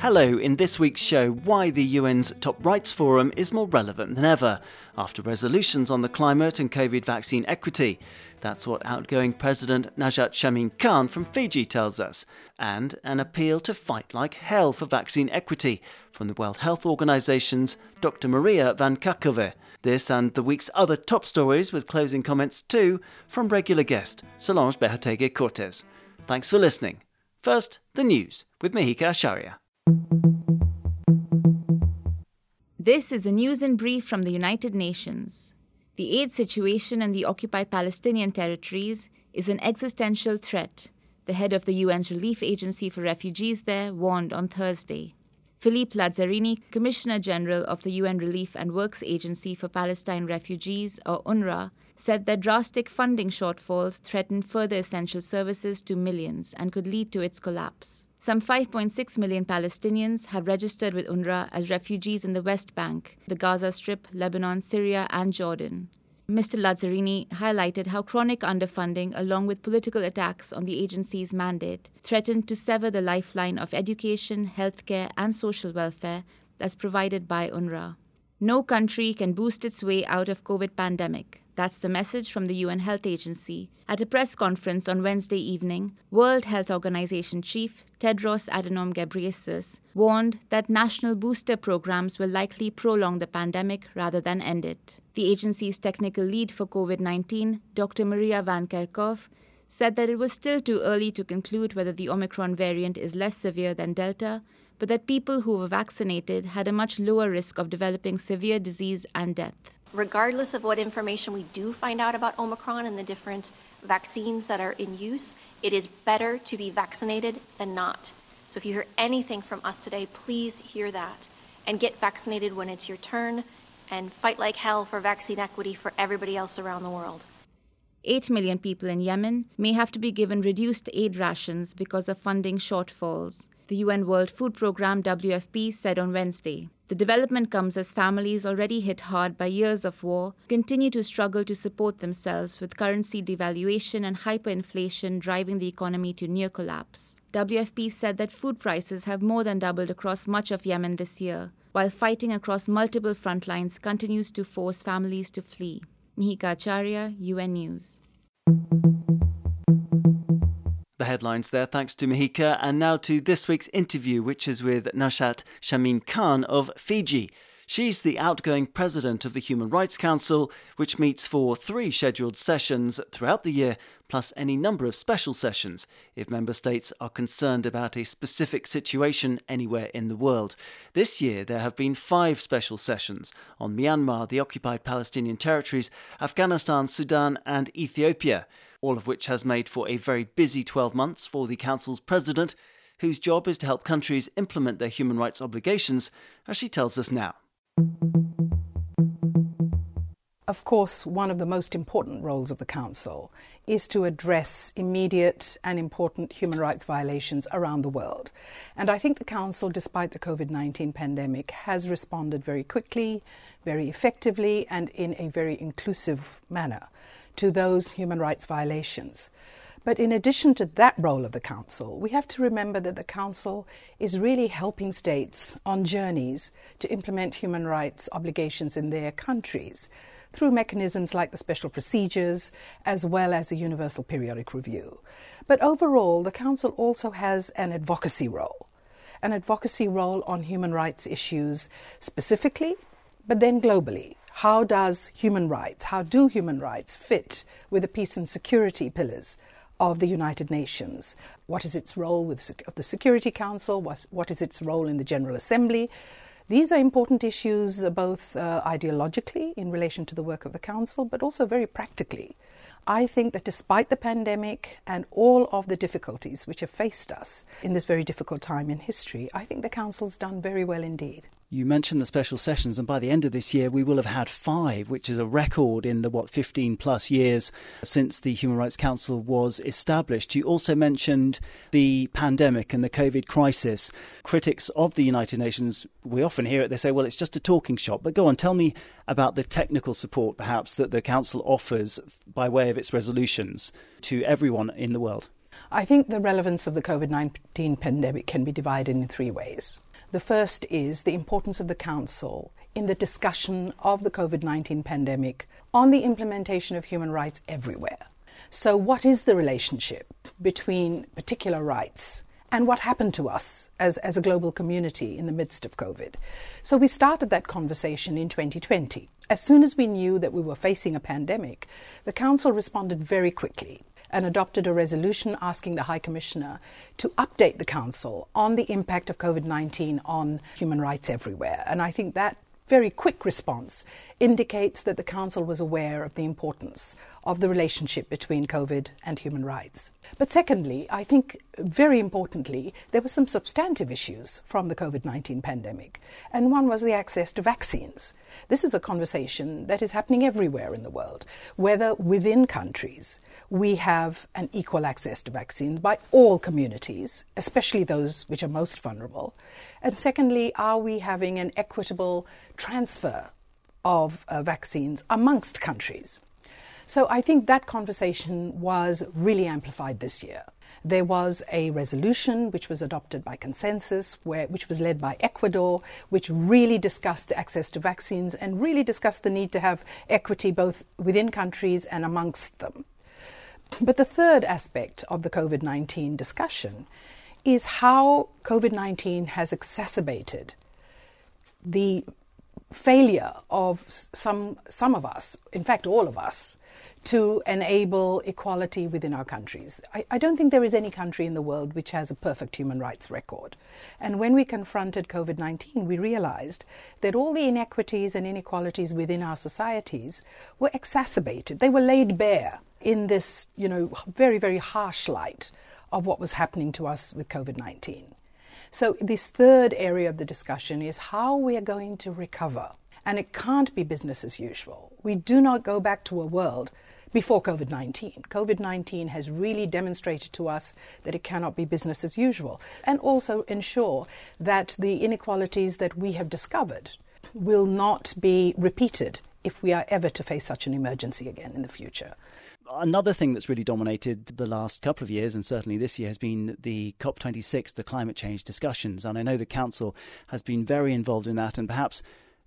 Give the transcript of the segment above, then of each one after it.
Hello, in this week's show, why the UN's Top Rights Forum is more relevant than ever after resolutions on the climate and COVID vaccine equity. That's what outgoing President Nazhat Shameem Khan from Fiji tells us. And an appeal to fight like hell for vaccine equity from the World Health Organization's Dr. Maria Van Kerkhove. This and the week's other top stories with closing comments too from regular guest Solange Behoteguy Cortez. Thanks for listening. First, the news with Mihika Acharya. This is the news in brief from the United Nations. The aid situation in the occupied Palestinian territories is an existential threat, the head of the UN's Relief Agency for Refugees there warned on Thursday. Philippe Lazzarini, Commissioner General of the UN Relief and Works Agency for Palestine Refugees, or UNRWA, said that drastic funding shortfalls threaten further essential services to millions and could lead to its collapse. Some 5.6 million Palestinians have registered with UNRWA as refugees in the West Bank, the Gaza Strip, Lebanon, Syria, and Jordan. Mr. Lazzarini highlighted how chronic underfunding, along with political attacks on the agency's mandate, threatened to sever the lifeline of education, healthcare, and social welfare that's provided by UNRWA. No country can boost its way out of COVID pandemic. That's the message from the UN Health Agency. At a press conference on Wednesday evening, World Health Organization chief Tedros Adhanom Ghebreyesus warned that national booster programs will likely prolong the pandemic rather than end it. The agency's technical lead for COVID-19, Dr. Maria Van Kerkhove, said that it was still too early to conclude whether the Omicron variant is less severe than Delta, but that people who were vaccinated had a much lower risk of developing severe disease and death regardless of what information we do find out about Omicron and the different vaccines that are in use, it is better to be vaccinated than not. So if you hear anything from us today, please hear that and get vaccinated when it's your turn and fight like hell for vaccine equity for everybody else around the world. 8 million people in Yemen may have to be given reduced aid rations because of funding shortfalls, the UN World Food Programme WFP said on Wednesday. The development comes as families already hit hard by years of war continue to struggle to support themselves with currency devaluation and hyperinflation driving the economy to near collapse. WFP said that food prices have more than doubled across much of Yemen this year, while fighting across multiple front lines continues to force families to flee. Mihika Acharya, UN News. The headlines there, thanks to Mihika. And now to this week's interview, which is with Nazhat Shameem Khan of Fiji. She's the outgoing president of the Human Rights Council, which meets for three scheduled sessions throughout the year, plus any number of special sessions if member states are concerned about a specific situation anywhere in the world. This year, there have been five special sessions on Myanmar, the occupied Palestinian territories, Afghanistan, Sudan, and Ethiopia all of which has made for a very busy 12 months for the Council's president, whose job is to help countries implement their human rights obligations, as she tells us now. Of course, one of the most important roles of the Council is to address immediate and important human rights violations around the world. And I think the Council, despite the COVID 19 pandemic, has responded very quickly, very effectively, and in a very inclusive manner to those human rights violations. But in addition to that role of the Council, we have to remember that the Council is really helping states on journeys to implement human rights obligations in their countries through mechanisms like the special procedures as well as the Universal Periodic Review. But overall, the Council also has an advocacy role an advocacy role on human rights issues specifically, but then globally how does human rights, how do human rights fit with the peace and security pillars of the United Nations? What is its role with of the Security Council? What is its role in the General Assembly? These are important issues, uh, both uh, ideologically in relation to the work of the Council, but also very practically. I think that despite the pandemic and all of the difficulties which have faced us in this very difficult time in history, I think the Council's done very well indeed. You mentioned the special sessions, and by the end of this year, we will have had five, which is a record in the, what, 15 plus years since the Human Rights Council was established. You also mentioned the pandemic and the COVID crisis. Critics of the United Nations, we often hear it, they say, well, it's just a talking shop. But go on, tell me about the technical support, perhaps, that the Council offers by way of its resolutions to everyone in the world. I think the relevance of the COVID 19 pandemic can be divided in three ways. The first is the importance of the Council in the discussion of the COVID 19 pandemic on the implementation of human rights everywhere. So, what is the relationship between particular rights and what happened to us as, as a global community in the midst of COVID? So, we started that conversation in 2020. As soon as we knew that we were facing a pandemic, the Council responded very quickly and adopted a resolution asking the High Commissioner to update the Council on the impact of COVID 19 on human rights everywhere. And I think that very quick response indicates that the Council was aware of the importance of the relationship between COVID and human rights. But secondly, I think very importantly, there were some substantive issues from the COVID 19 pandemic, and one was the access to vaccines. This is a conversation that is happening everywhere in the world, whether within countries we have an equal access to vaccines by all communities, especially those which are most vulnerable. And secondly, are we having an equitable transfer of uh, vaccines amongst countries? So I think that conversation was really amplified this year. There was a resolution which was adopted by consensus, where, which was led by Ecuador, which really discussed access to vaccines and really discussed the need to have equity both within countries and amongst them. But the third aspect of the COVID 19 discussion is how COVID 19 has exacerbated the failure of some, some of us, in fact, all of us, to enable equality within our countries. I, I, don't think there is any country in the world which has a perfect human rights record. And when we confronted COVID 19, we realized that all the inequities and inequalities within our societies were exacerbated. They were laid bare in this, you know, very, very harsh light of what was happening to us with COVID 19. So, this third area of the discussion is how we are going to recover. And it can't be business as usual. We do not go back to a world before COVID 19. COVID 19 has really demonstrated to us that it cannot be business as usual, and also ensure that the inequalities that we have discovered will not be repeated if we are ever to face such an emergency again in the future. Another thing that's really dominated the last couple of years, and certainly this year, has been the COP26, the climate change discussions. And I know the Council has been very involved in that, and perhaps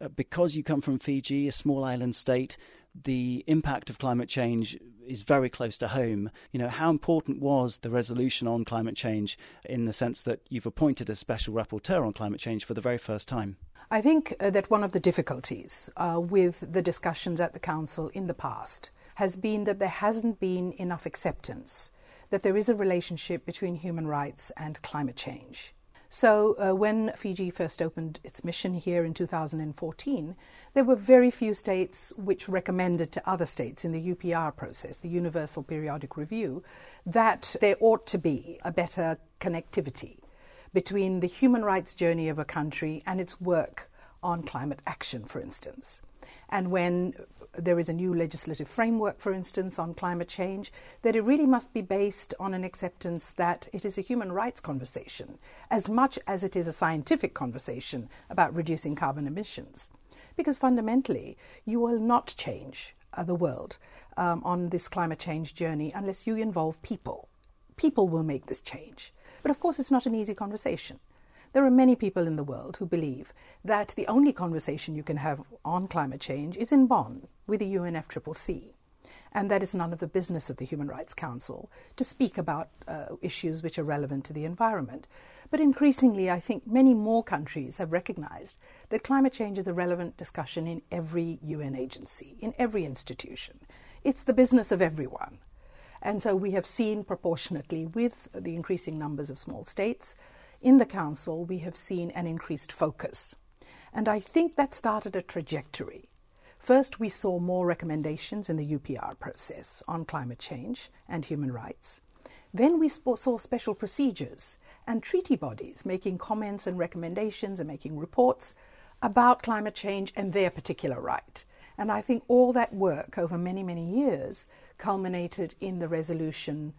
uh, because you come from Fiji, a small island state, the impact of climate change is very close to home. You know, how important was the resolution on climate change in the sense that you've appointed a special rapporteur on climate change for the very first time? I think uh, that one of the difficulties uh, with the discussions at the Council in the past has been that there hasn't been enough acceptance that there is a relationship between human rights and climate change. So, uh, when Fiji first opened its mission here in 2014, there were very few states which recommended to other states in the UPR process, the Universal Periodic Review, that there ought to be a better connectivity between the human rights journey of a country and its work on climate action, for instance. And when there is a new legislative framework, for instance, on climate change, that it really must be based on an acceptance that it is a human rights conversation as much as it is a scientific conversation about reducing carbon emissions. Because fundamentally, you will not change uh, the world um, on this climate change journey unless you involve people. People will make this change. But of course, it's not an easy conversation. There are many people in the world who believe that the only conversation you can have on climate change is in Bonn with the UNFCCC. And that is none of the business of the Human Rights Council to speak about uh, issues which are relevant to the environment. But increasingly, I think many more countries have recognized that climate change is a relevant discussion in every UN agency, in every institution. It's the business of everyone. And so we have seen proportionately with the increasing numbers of small states in the Council, we have seen an increased focus. And I think that started a trajectory. First, we saw more recommendations in the UPR process on climate change and human rights. Then we saw special procedures and treaty bodies making comments and recommendations and making reports about climate change and their particular right. And I think all that work over many, many years culminated in the resolution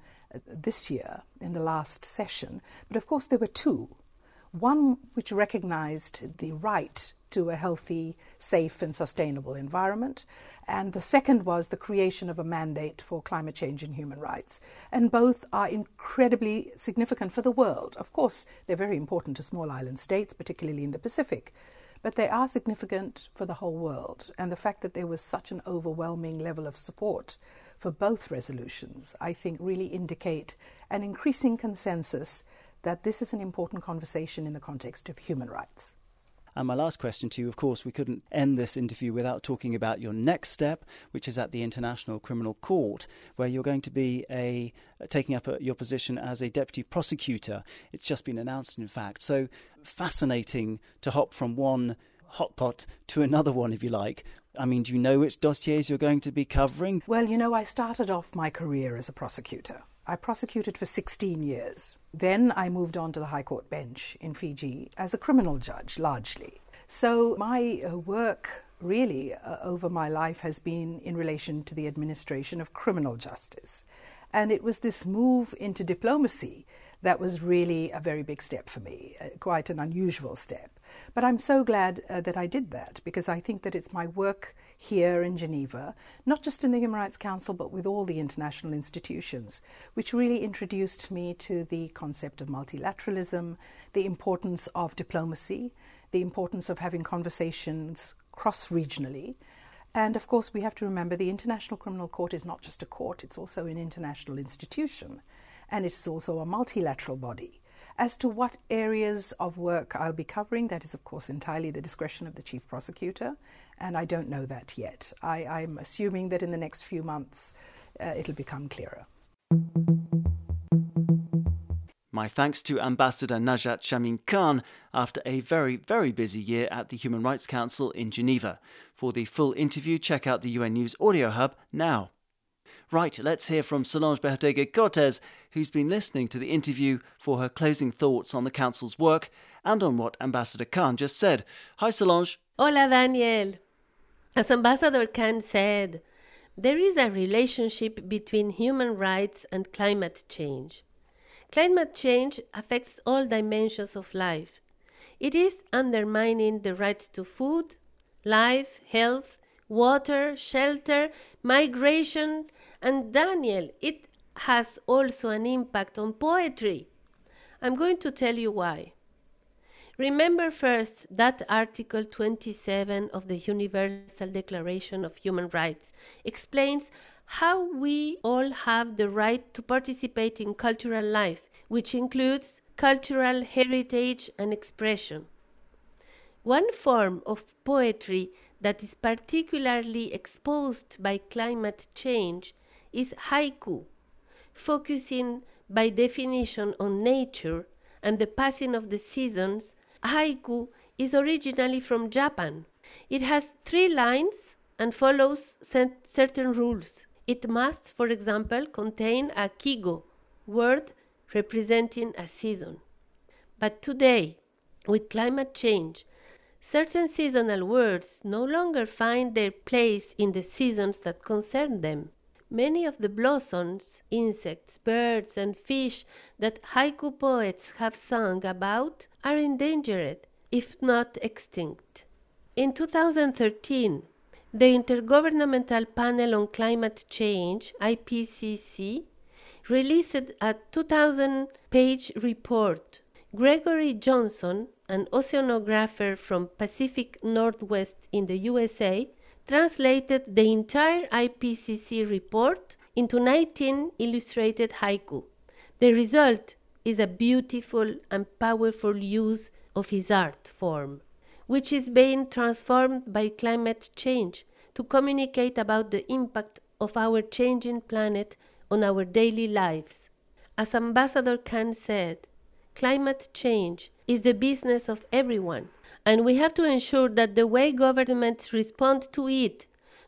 this year in the last session. But of course, there were two. One which recognized the right to a healthy, safe, and sustainable environment. And the second was the creation of a mandate for climate change and human rights. And both are incredibly significant for the world. Of course, they're very important to small island states, particularly in the Pacific but they are significant for the whole world. And the fact that there was such an overwhelming level of support for both resolutions, I think, really indicate an increasing consensus that this is an important conversation in the context of human rights. And my last question to you, of course, we couldn't end this interview without talking about your next step, which is at the International Criminal Court, where you're going to be a taking up a, your position as a deputy prosecutor. It's just been announced, in fact. So fascinating to hop from one hot pot to another one, if you like. I mean, do you know which dossiers you're going to be covering? Well, you know, I started off my career as a prosecutor. I prosecuted for 16 years. Then I moved on to the High Court bench in Fiji as a criminal judge, largely. So my uh, work really uh, over my life has been in relation to the administration of criminal justice. And it was this move into diplomacy that was really a very big step for me, uh, quite an unusual step. But I'm so glad uh, that I did that because I think that it's my work here in Geneva, not just in the Human Rights Council, but with all the international institutions, which really introduced me to the concept of multilateralism, the importance of diplomacy, the importance of having conversations cross regionally. And of course, we have to remember the International Criminal Court is not just a court, it's also an international institution, and it's also a multilateral body. As to what areas of work I'll be covering, that is, of course, entirely the discretion of the Chief Prosecutor, and I don't know that yet. I, am assuming that in the next few months uh, it'll become clearer. My thanks to Ambassador Nazhat Shameem Khan after a very, very busy year at the Human Rights Council in Geneva. For the full interview, check out the UN News Audio Hub now. Right, let's hear from Solange Behoteguy Cortez, who's been listening to the interview for her closing thoughts on the Council's work and on what Ambassador Khan just said. Hi, Solange. Hola, Daniel. As Ambassador Khan said, there is a relationship between human rights and climate change. Climate change affects all dimensions of life. It is undermining the right to food, life, health, water, shelter, migration, and Daniel, it has also an impact on poetry. I'm going to tell you why. Remember first that Article 27 of the Universal Declaration of Human Rights explains how we all have the right to participate in cultural life, which includes cultural heritage and expression. One form of poetry that is particularly exposed by climate change is haiku, focusing by definition on nature and the passing of the seasons. Haiku is originally from Japan. It has three lines and follows certain rules. It must, for example, contain a kigo, word representing a season. But today, with climate change, certain seasonal words no longer find their place in the seasons that concern them. Many of the blossoms, insects, birds, and fish that haiku poets have sung about are endangered, if not extinct. In 2013, the Intergovernmental Panel on Climate Change, IPCC, released a 2,000 page report. Gregory Johnson, an oceanographer from Pacific Northwest in the USA, translated the entire IPCC report into 19 illustrated haiku. The result is a beautiful and powerful use of his art form, which is being transformed by climate change to communicate about the impact of our changing planet on our daily lives. As Ambassador Khan said, climate change is the business of everyone and we have to ensure that the way governments respond to it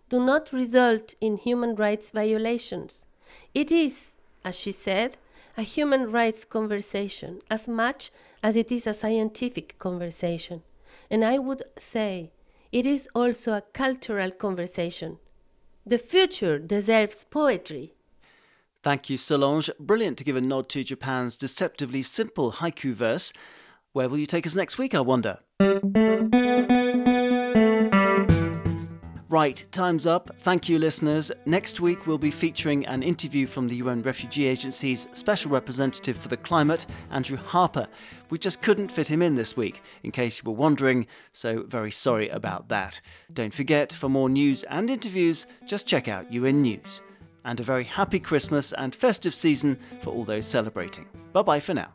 do not result in human rights violations. It is, as she said, a human rights conversation as much as it is a scientific conversation. And I would say it is also a cultural conversation. The future deserves poetry. Thank you, Solange. Brilliant to give a nod to Japan's deceptively simple haiku verse. Where will you take us next week, I wonder? Right, time's up. Thank you, listeners. Next week, we'll be featuring an interview from the UN Refugee Agency's Special Representative for the Climate, Andrew Harper. We just couldn't fit him in this week, in case you were wondering, so very sorry about that. Don't forget, for more news and interviews, just check out UN News. And a very happy Christmas and festive season for all those celebrating. Bye bye for now.